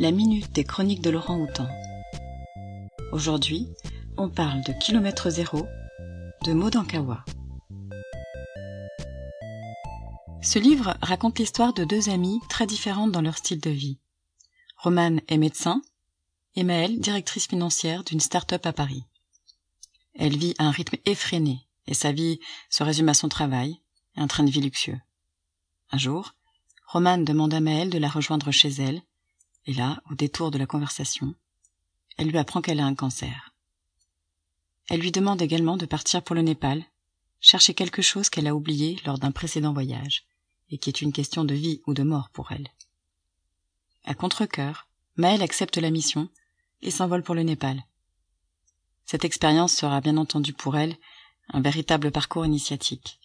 la minute des chroniques de Laurent Houtan. Aujourd'hui, on parle de kilomètre zéro, de Modankawa. Ce livre raconte l'histoire de deux amies très différentes dans leur style de vie. Romane est médecin et Maëlle, directrice financière d'une start-up à Paris. Elle vit à un rythme effréné et sa vie se résume à son travail et un train de vie luxueux. Un jour, Romane demande à Maëlle de la rejoindre chez elle, et là, au détour de la conversation, elle lui apprend qu'elle a un cancer. Elle lui demande également de partir pour le Népal, chercher quelque chose qu'elle a oublié lors d'un précédent voyage, et qui est une question de vie ou de mort pour elle. À contre-cœur, Maëlle accepte la mission et s'envole pour le Népal. Cette expérience sera bien entendu pour elle un véritable parcours initiatique.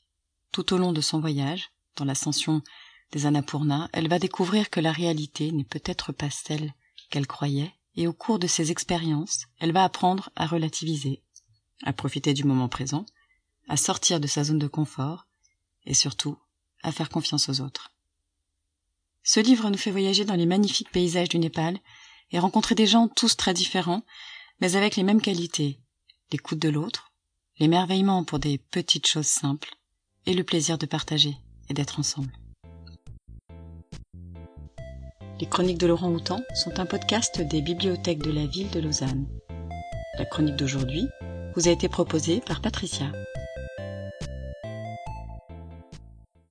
Tout au long de son voyage, dans l'ascension des Annapurna, elle va découvrir que la réalité n'est peut-être pas celle qu'elle croyait, et au cours de ses expériences, elle va apprendre à relativiser, à profiter du moment présent, à sortir de sa zone de confort, et surtout à faire confiance aux autres. Ce livre nous fait voyager dans les magnifiques paysages du Népal et rencontrer des gens tous très différents, mais avec les mêmes qualités, l'écoute de l'autre, l'émerveillement pour des petites choses simples, et le plaisir de partager et d'être ensemble. Les chroniques de Laurent Houtan sont un podcast des bibliothèques de la ville de Lausanne. La chronique d'aujourd'hui vous a été proposée par Patricia.